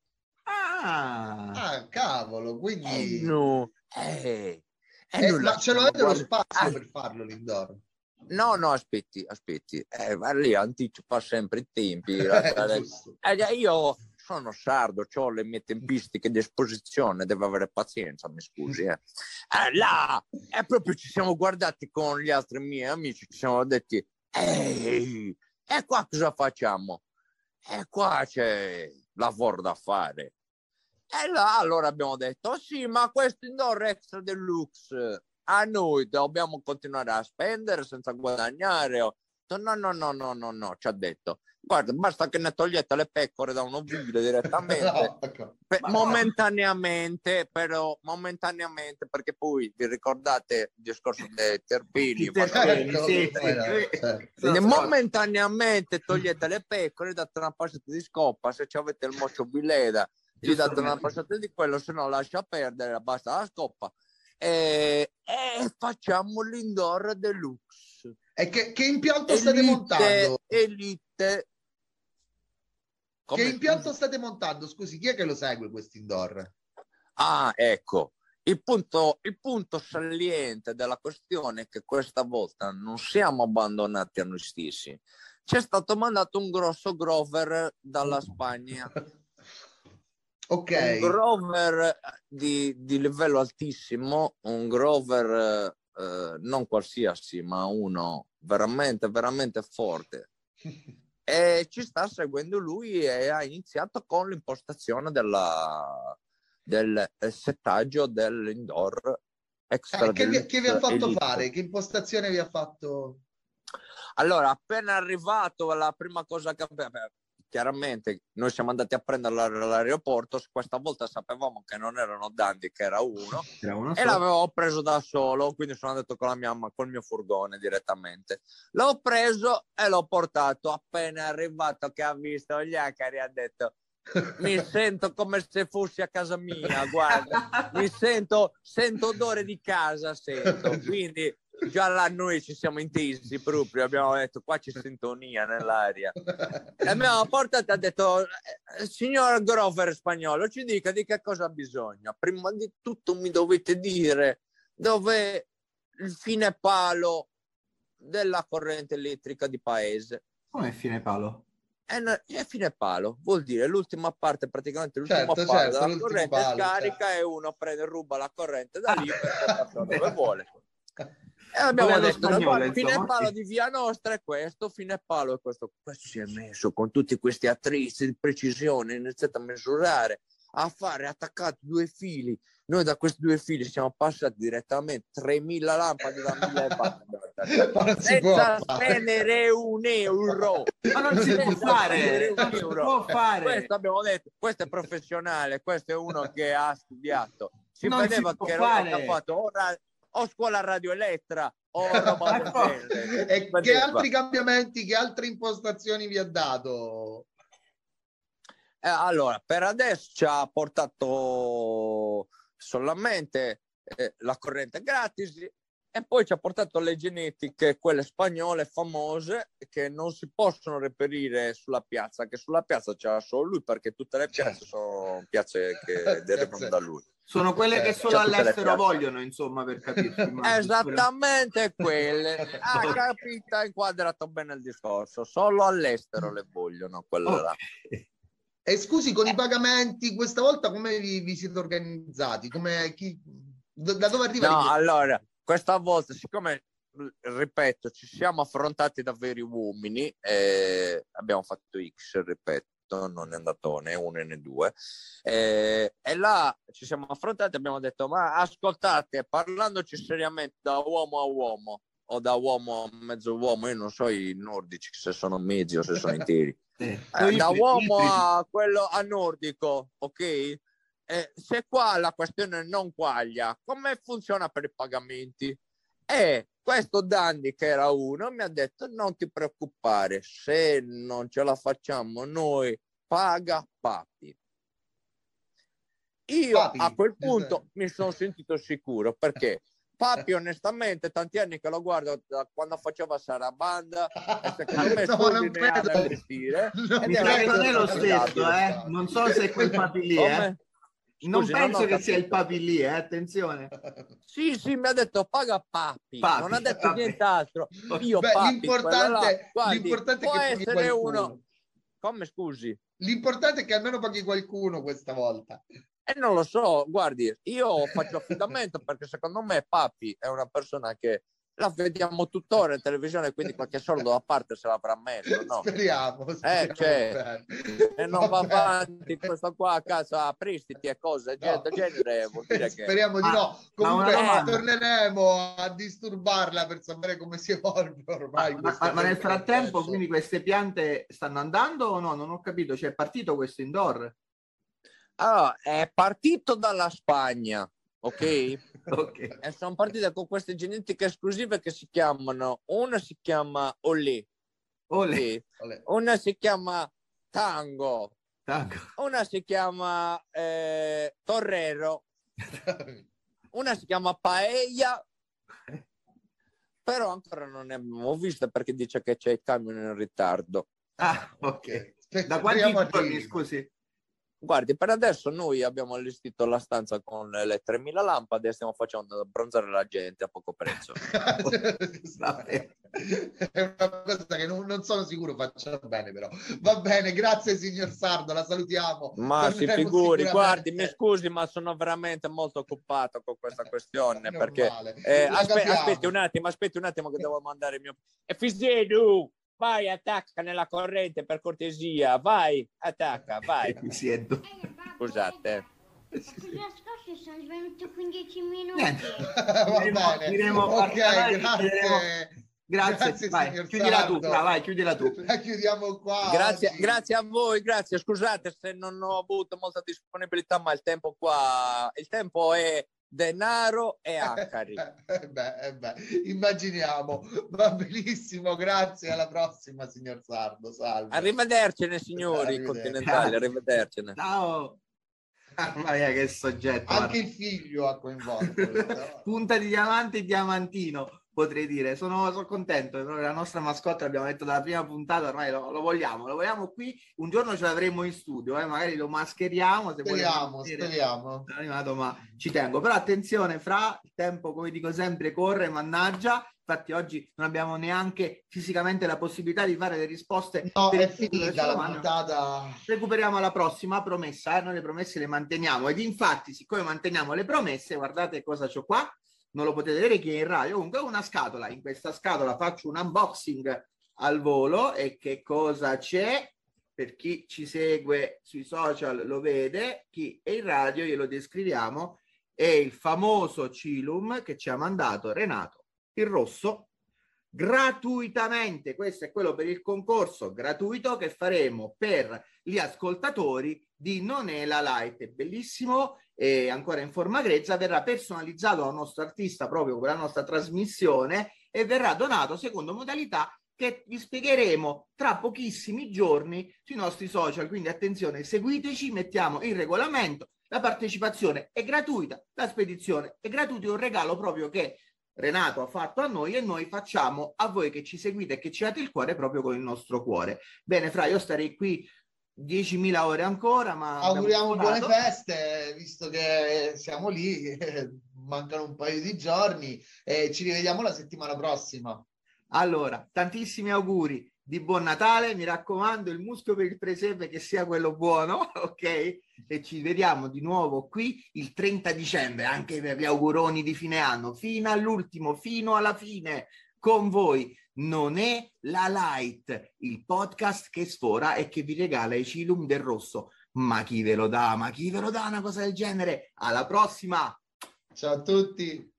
Ah, Ah, cavolo, Eh quindi... no, eh, eh, Eh, non ma ce l'avete lo spazio Ah, per farlo l'indoor? No, no, aspetti, aspetti. Eh, ma lì anticipa sempre i tempi. Eh. Eh, io sono sardo, ho le mie tempistiche di esposizione, devo avere pazienza, mi scusi. Eh. Eh, là, è proprio ci siamo guardati con gli altri miei amici, ci siamo detti, ehi, e qua cosa facciamo? E qua c'è lavoro da fare. E là allora abbiamo detto, "Oh sì, ma questo indoor extra deluxe a noi dobbiamo continuare a spendere senza guadagnare. No, no, no, no, no, no, ci ha detto. Guarda, basta che ne togliete le pecore da un ovile direttamente. No, ecco. Pe- Ma no. momentaneamente, però, momentaneamente, perché poi vi ricordate il discorso dei terpini? Sì, sì. certo. Momentaneamente togliete le pecore, date una passata di scoppa, se ci avete il mocio bileda, gli date una passata di quello, se no lascia perdere, basta la scoppa. E, e facciamo l'indoor deluxe. E che, che impianto state Elite, montando? elite. Come- Che impianto state montando? Scusi, chi è che lo segue questo indoor? Ah, ecco. Il punto, il punto saliente della questione è che questa volta non siamo abbandonati a noi stessi. Ci è stato mandato un grosso grover dalla Spagna. Ok, Un grover di, di livello altissimo, un grover eh, non qualsiasi, ma uno veramente, veramente forte. E ci sta seguendo lui e ha iniziato con l'impostazione della, del eh, settaggio dell'indoor extra Eh, che, vi, che vi ha fatto elite. fare? Che impostazione vi ha fatto? Allora, appena arrivato, la prima cosa che chiaramente noi siamo andati a prenderlo all'aeroporto. Questa volta sapevamo che non erano Dandy, che era uno, Era uno e l'avevo preso da solo. Quindi sono andato con la mia mamma, col mio furgone direttamente. L'ho preso e l'ho portato. Appena arrivato, che ha visto gli acari, ha detto: Mi sento come se fossi a casa mia. Guarda, mi sento, sento odore di casa. Sento quindi già là noi ci siamo intesi proprio. Abbiamo detto: Qua c'è sintonia nell'aria. E abbiamo portato e ha detto: "Eh, Signor Grover spagnolo, ci dica di che cosa ha bisogno. Prima di tutto mi dovete dire dove il fine palo della corrente elettrica di paese. Come fine palo? È, una- è fine palo, vuol dire l'ultima parte, praticamente l'ultimo Certo, palo certo, della corrente palo, scarica certo. e uno prende e ruba la corrente da lì per portarla dove vuole. E abbiamo Modello detto, spagnolo, fine palo di via nostra è questo, fine palo è questo. Questo si è messo con tutti questi attrezzi di precisione, ha iniziato a misurare, a fare attaccato due fili. Noi da questi due fili siamo passati direttamente 3000 lampade da 1000 watt. Ma non si può Senza spendere un euro. Ma non si può fare, non si può fare. Questo abbiamo detto, questo è professionale, questo è uno che ha studiato. Si Non si vedeva può che era fatto o, ra- o scuola radioelettra o roba del Ma genere. E che altri cambiamenti, che altre impostazioni vi ha dato? Eh, allora, per adesso ci ha portato solamente eh, la corrente gratis e poi ci ha portato le genetiche, quelle spagnole famose, che non si possono reperire sulla piazza, che sulla piazza c'era solo lui perché tutte le piazze sono piazze che derivano da lui. Sono quelle che Certo. solo le all'estero vogliono, insomma, per capirci. Esattamente quelle. Ha capito, ha inquadrato bene il discorso. Solo all'estero le vogliono quelle là. Ok. E scusi, con i pagamenti, questa volta come vi, vi siete organizzati? Come, chi, da da dove arriva? No, il- allora, questa volta, siccome, ripeto, ci siamo affrontati da veri uomini, eh, abbiamo fatto X, ripeto, non è andato né uno né due. E, e là ci siamo affrontati e abbiamo detto, ma ascoltate, parlandoci seriamente da uomo a uomo, o da uomo a mezzo uomo, io non so i nordici se sono mezzi o se sono interi. Eh, da uomo a quello a nordico, ok? Eh, se qua la questione non quaglia, come funziona per i pagamenti? E questo Dandy, che era uno, mi ha detto: Non ti preoccupare, se non ce la facciamo noi, paga papi. Io papi. a quel punto mi sono sentito sicuro perché Papi, onestamente, tanti anni che lo guardo da quando faceva Sarabanda e secondo me no, non credo. Investire, non è lo stesso, eh? Non so se è quel Papi lì, eh? Scusi, non penso che sia il papi lì, eh? attenzione. Sì, sì, mi ha detto paga papi, papi non ha detto papi. nient'altro. Io Beh, papi, l'importante, Guardi, l'importante è che essere uno. Come scusi? L'importante è che almeno paghi qualcuno questa volta. E non lo so, guardi, io faccio affidamento perché secondo me Papi è una persona che la vediamo tuttora in televisione, quindi qualche soldo a parte se l'avrà messo, no? Speriamo, eh, speriamo eh, cioè, e non va avanti questo qua a casa a prestiti e cose no. del genere, vuol dire che... Speriamo di no. Comunque ma torneremo a disturbarla per sapere come si evolve ormai. Ma, ma, ma nel frattempo, quindi queste piante stanno andando o no? Non ho capito, cioè è partito questo indoor? Allora, è partito dalla Spagna, ok? Okay. E sono partite con queste genetiche esclusive che si chiamano, una si chiama Olé, Olé. Una si chiama Tango, Tango. una si chiama eh, Torrero, una si chiama Paella, però ancora non ne abbiamo vista perché dice che c'è il camion in ritardo. Ah, ok. Da quanti giorni, scusi? Guardi, per adesso noi abbiamo allestito la stanza con le 3000 lampade e stiamo facendo abbronzare la gente a poco prezzo. È una cosa che non, non, sono sicuro faccia bene, però va bene. Grazie, signor Sardo, la salutiamo. Ma si figuri, guardi, mi scusi, ma sono veramente molto occupato con questa questione perché eh, aspe- aspetti un attimo, aspetti un attimo che devo mandare il mio. E Fisiedu! Vai, attacca nella corrente per cortesia. Vai, attacca, vai. Mi siedo. Scusate. Sono svenuto 15 minuti. Niente. Va bene. Diremo, ok, grazie. Grazie, grazie vai, chiudila tu, vai, chiudila tu. La chiudiamo qua. Grazie, grazie, a voi, grazie. Scusate se non ho avuto molta disponibilità, ma il tempo qua, il tempo è denaro e acari. eh beh, eh beh, immaginiamo. Va benissimo, grazie. Alla prossima, signor Sardo. Salve. Arrivedercene, signori continentali. Arrivedercene. Ciao. Mamma mia, che soggetto. Anche il figlio ha coinvolto. Punta di diamante e diamantino potrei dire. Sono, sono contento, la nostra mascotte l'abbiamo detto dalla prima puntata, ormai lo, lo, vogliamo, lo vogliamo qui, un giorno ce l'avremo in studio, eh? magari lo mascheriamo. Se speriamo, speriamo. Animato, ma ci tengo. Però attenzione, fra il tempo, come dico sempre, corre, mannaggia. Infatti oggi non abbiamo neanche fisicamente la possibilità di fare le risposte. No, è finita la puntata. Recuperiamo la prossima promessa, eh? noi le promesse le manteniamo. Ed infatti, siccome manteniamo le promesse, guardate cosa c'ho qua non lo potete vedere chi è in radio. Comunque una scatola, in questa scatola faccio un unboxing al volo e che cosa c'è? Per chi ci segue sui social lo vede, chi è in radio glielo descriviamo, è il famoso Cilum che ci ha mandato Renato il Rosso gratuitamente. Questo è quello per il concorso gratuito che faremo per gli ascoltatori di Non è la Light. È bellissimo e ancora in forma grezza. Verrà personalizzato dal nostro artista proprio per la nostra trasmissione e verrà donato secondo modalità che vi spiegheremo tra pochissimi giorni sui nostri social. Quindi attenzione, seguiteci, mettiamo il regolamento. La partecipazione è gratuita, la spedizione è gratuita, un regalo proprio che Renato ha fatto a noi e noi facciamo a voi che ci seguite e che ci date il cuore proprio con il nostro cuore. Bene, Fra, io starei qui 10.000 ore ancora, ma... Auguriamo buone feste, visto che siamo lì, mancano un paio di giorni e ci rivediamo la settimana prossima. Allora, tantissimi auguri di buon Natale, mi raccomando, il muschio per il presepe che sia quello buono, ok? E ci vediamo di nuovo qui il 30 dicembre, anche per gli auguroni di fine anno, fino all'ultimo, fino alla fine con voi non è la Light, il podcast che sfora e che vi regala i Cilum del Rosso. Ma chi ve lo dà? Ma chi ve lo dà una cosa del genere? Alla prossima! Ciao a tutti!